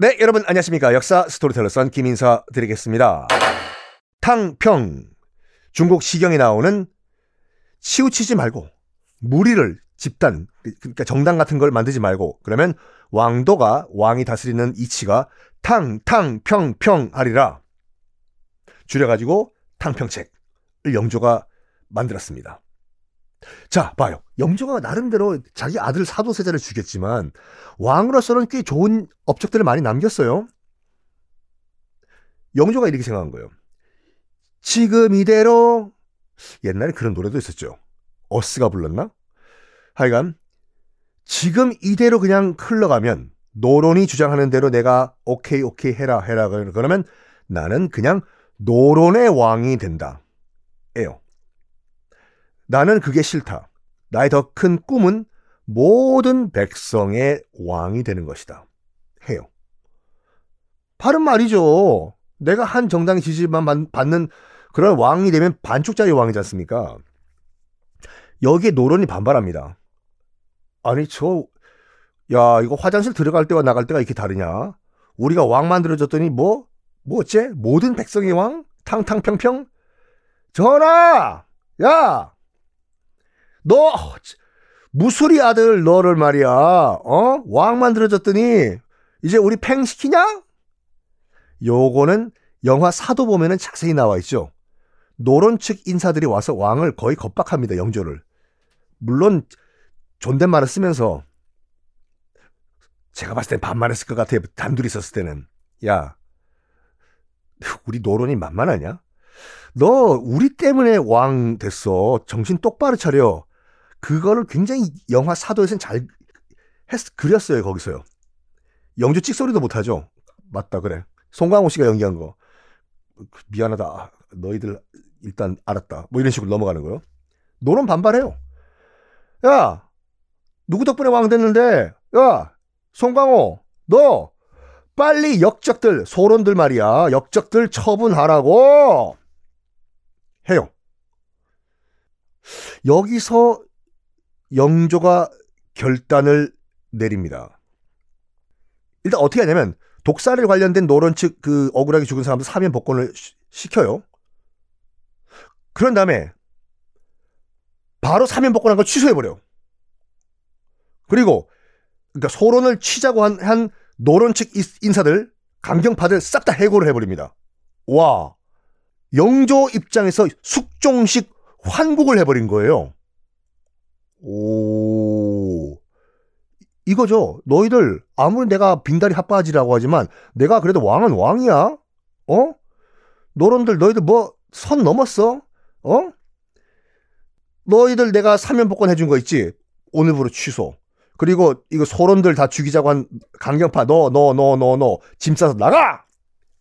네, 여러분 안녕하십니까. 역사 스토리텔러 썬킴 인사 드리겠습니다. 탕평. 중국 시경에 나오는 치우치지 말고 무리를 집단 그러니까 정당 같은 걸 만들지 말고 그러면 왕도가 왕이 다스리는 이치가 탕 탕 평 평 하리라 줄여가지고 탕평책을 영조가 만들었습니다. 자, 봐요. 영조가 나름대로 자기 아들 사도세자를 죽였지만 왕으로서는 꽤 좋은 업적들을 많이 남겼어요. 영조가 이렇게 생각한 거예요. 지금 이대로 옛날에 그런 노래도 있었죠. 어스가 불렀나? 하여간 지금 이대로 그냥 흘러가면 노론이 주장하는 대로 내가 오케이 오케이 해라 해라 그러면 나는 그냥 노론의 왕이 된다. 에요. 나는 그게 싫다. 나의 더 큰 꿈은 모든 백성의 왕이 되는 것이다. 해요. 바른 말이죠. 내가 한 정당의 지지만 받는 그런 왕이 되면 반쪽짜리 왕이지 않습니까? 여기에 노론이 반발합니다. 아니, 저, 야, 이거 화장실 들어갈 때와 나갈 때가 이렇게 다르냐? 우리가 왕 만들어줬더니 뭐? 뭐 어째? 모든 백성의 왕? 탕탕평평? 전하! 야! 너 무술이 아들 너를 말이야 어? 왕 만들어졌더니 이제 우리 팽 시키냐? 요거는 영화 사도 보면은 자세히 나와 있죠. 노론 측 인사들이 와서 왕을 거의 겁박합니다. 영조를. 물론 존댓말을 쓰면서 제가 봤을 땐 반말했을 것 같아요. 단둘이 있었을 때는. 야, 우리 노론이 만만하냐? 너 우리 때문에 왕 됐어. 정신 똑바로 차려. 그거를 굉장히 영화 사도에서는 잘 했, 그렸어요, 거기서요. 영주 찍소리도 못하죠. 맞다, 그래. 송강호 씨가 연기한 거. 미안하다. 너희들 일단 알았다. 뭐 이런 식으로 넘어가는 거요. 노론 반발해요. 야, 누구 덕분에 왕 됐는데? 야, 송강호, 너 빨리 역적들, 소론들 말이야. 역적들 처분하라고 해요. 여기서 영조가 결단을 내립니다. 일단 어떻게 하냐면 독사를 관련된 노론 측 그 억울하게 죽은 사람들 사면 복권을 시켜요. 그런 다음에 바로 사면 복권한 걸 취소해버려. 그리고 그러니까 소론을 치자고 한, 한 노론 측 인사들 강경파들 싹 다 해고를 해버립니다. 와 영조 입장에서 숙종식 환국을 해버린 거예요. 오. 이거죠. 너희들 아무리 내가 빙다리 핫바지라고 하지만 내가 그래도 왕은 왕이야. 어? 노론들 너희들 뭐 선 넘었어? 어? 너희들 내가 사면 복권 해준 거 있지? 오늘부로 취소. 그리고 이거 소론들 다 죽이자고 한 강경파 너 너 너 너 너 짐 싸서 나가!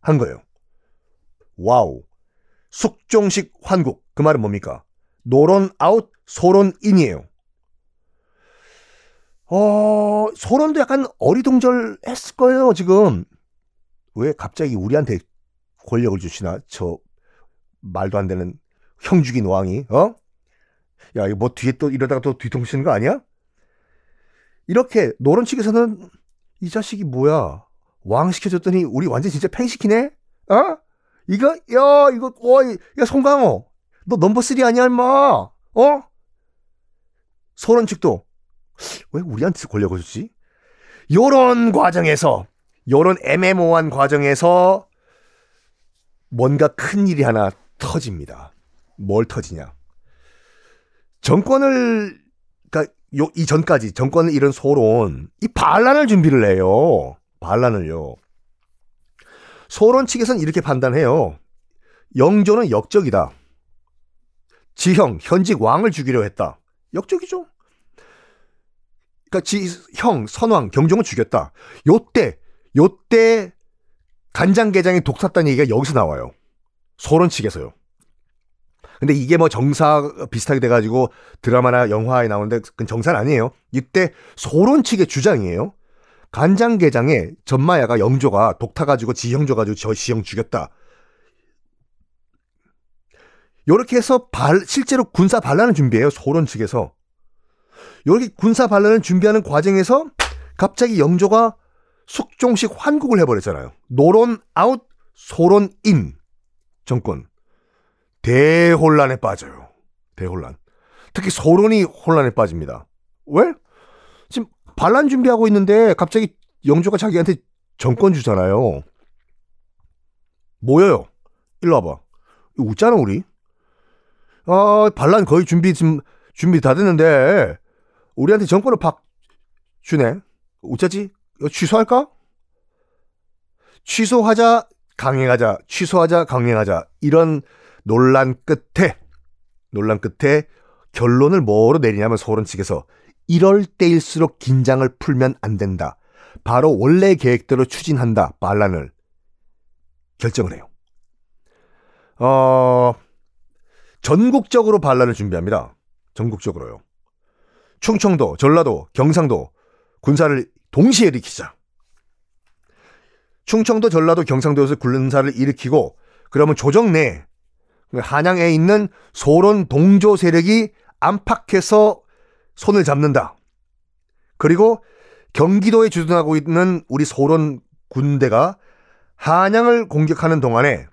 한 거예요. Wow. 숙종식 환국. 그 말은 뭡니까? 노론 아웃, 소론 in이에요. 어, 소론도 약간 어리둥절했을 거예요, 지금. 왜 갑자기 우리한테 권력을 주시나? 저 말도 안 되는 형 죽인 왕이, 어? 야, 이거 뭐 뒤에 또 이러다가 또 뒤통수는 거 아니야? 이렇게 노론 측에서는 이 자식이 뭐야? 왕 시켜줬더니 우리 완전 진짜 팽시키네? 어? 이거, 야, 이거, 어, 야, 송강호. 너 number three 아니야, 임마? 어? 소론 측도 왜 우리한테 권력을 주지? 요런 과정에서 요런 애매모호한 과정에서 뭔가 큰 일이 하나 터집니다. 뭘 터지냐? 정권을 그러니까 요 이전까지 정권을 잃은 소론 이 반란을 준비를 해요. 반란을요. 소론 측에서는 이렇게 판단해요. 영조는 역적이다. 지형 현직 왕을 죽이려 했다. 역적이죠. 그러니까 지 형 선왕 경종을 죽였다. 요때 요때 간장게장이 독탔다는 얘기가 여기서 나와요. 소론 측에서요. 근데 이게 뭐 정사 비슷하게 돼가지고 드라마나 영화에 나오는데 그건 정사는 아니에요. 이때 소론 측의 주장이에요. 간장게장에 전마야가 영조가 독타가지고 지형 줘가지고 저 지형 죽였다. 요렇게 해서 발, 실제로 군사 반란을 준비해요. 소론 측에서. 요렇게 군사 반란을 준비하는 과정에서 갑자기 영조가 숙종식 환국을 해버렸잖아요. 노론 아웃, 소론 in 정권. 대혼란에 빠져요. 대혼란. 특히 소론이 혼란에 빠집니다. 왜? 지금 반란 준비하고 있는데 갑자기 영조가 자기한테 정권 주잖아요. 뭐예요? 일로 와봐. 웃잖아 우리. 아 반란 거의 준비 지금 준비 다 됐는데 우리한테 정권을 팍 주네. 어쩌지? 이거 취소할까? 취소하자, 강행하자, 취소하자, 강행하자. 이런 논란 끝에, 논란 끝에 결론을 뭐로 내리냐면 소론 측에서 이럴 때일수록 긴장을 풀면 안 된다. 바로 원래 계획대로 추진한다. 반란을 결정을 해요. 어, 전국적으로 반란을 준비합니다. 전국적으로요. 충청도, 전라도, 경상도 군사를 동시에 일으키자. 충청도, 전라도, 경상도에서 군사를 일으키고 그러면 조정 내 한양에 있는 소론 동조 세력이 안팎에서 손을 잡는다. 그리고 경기도에 주둔하고 있는 우리 소론 군대가 한양을 공격하는 동안에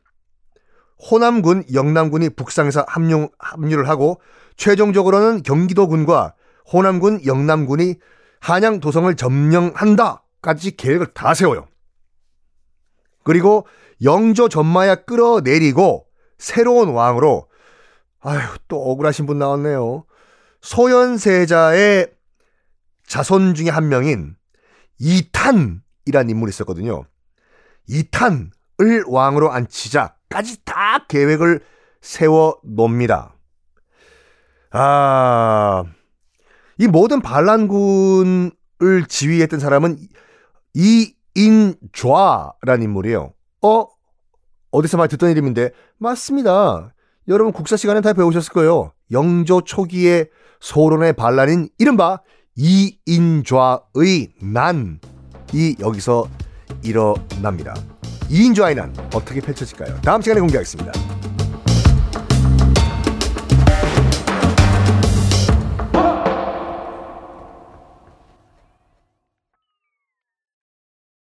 호남군, 영남군이 북상에서 합류, 합류를 하고 최종적으로는 경기도군과 호남군, 영남군이 한양 도성을 점령한다까지 계획을 다 세워요. 그리고 영조 전마야 끌어내리고 새로운 왕으로 아휴 또 억울하신 분 나왔네요. 소현세자의 자손 중에 한 명인 이탄이라는 인물이 있었거든요. 이탄을 왕으로 앉히자까지 다 계획을 세워 놓습니다. 아, 이 모든 반란군을 지휘했던 사람은 이인좌라는 인물이에요. 어? 어디서 많이 듣던 이름인데 맞습니다. 여러분 국사 시간에 다 배우셨을 거예요. 영조 초기의 소론의 반란인 이른바 이인좌의 난이 여기서 일어납니다. 이인좌의 난 어떻게 펼쳐질까요? 다음 시간에 공개하겠습니다.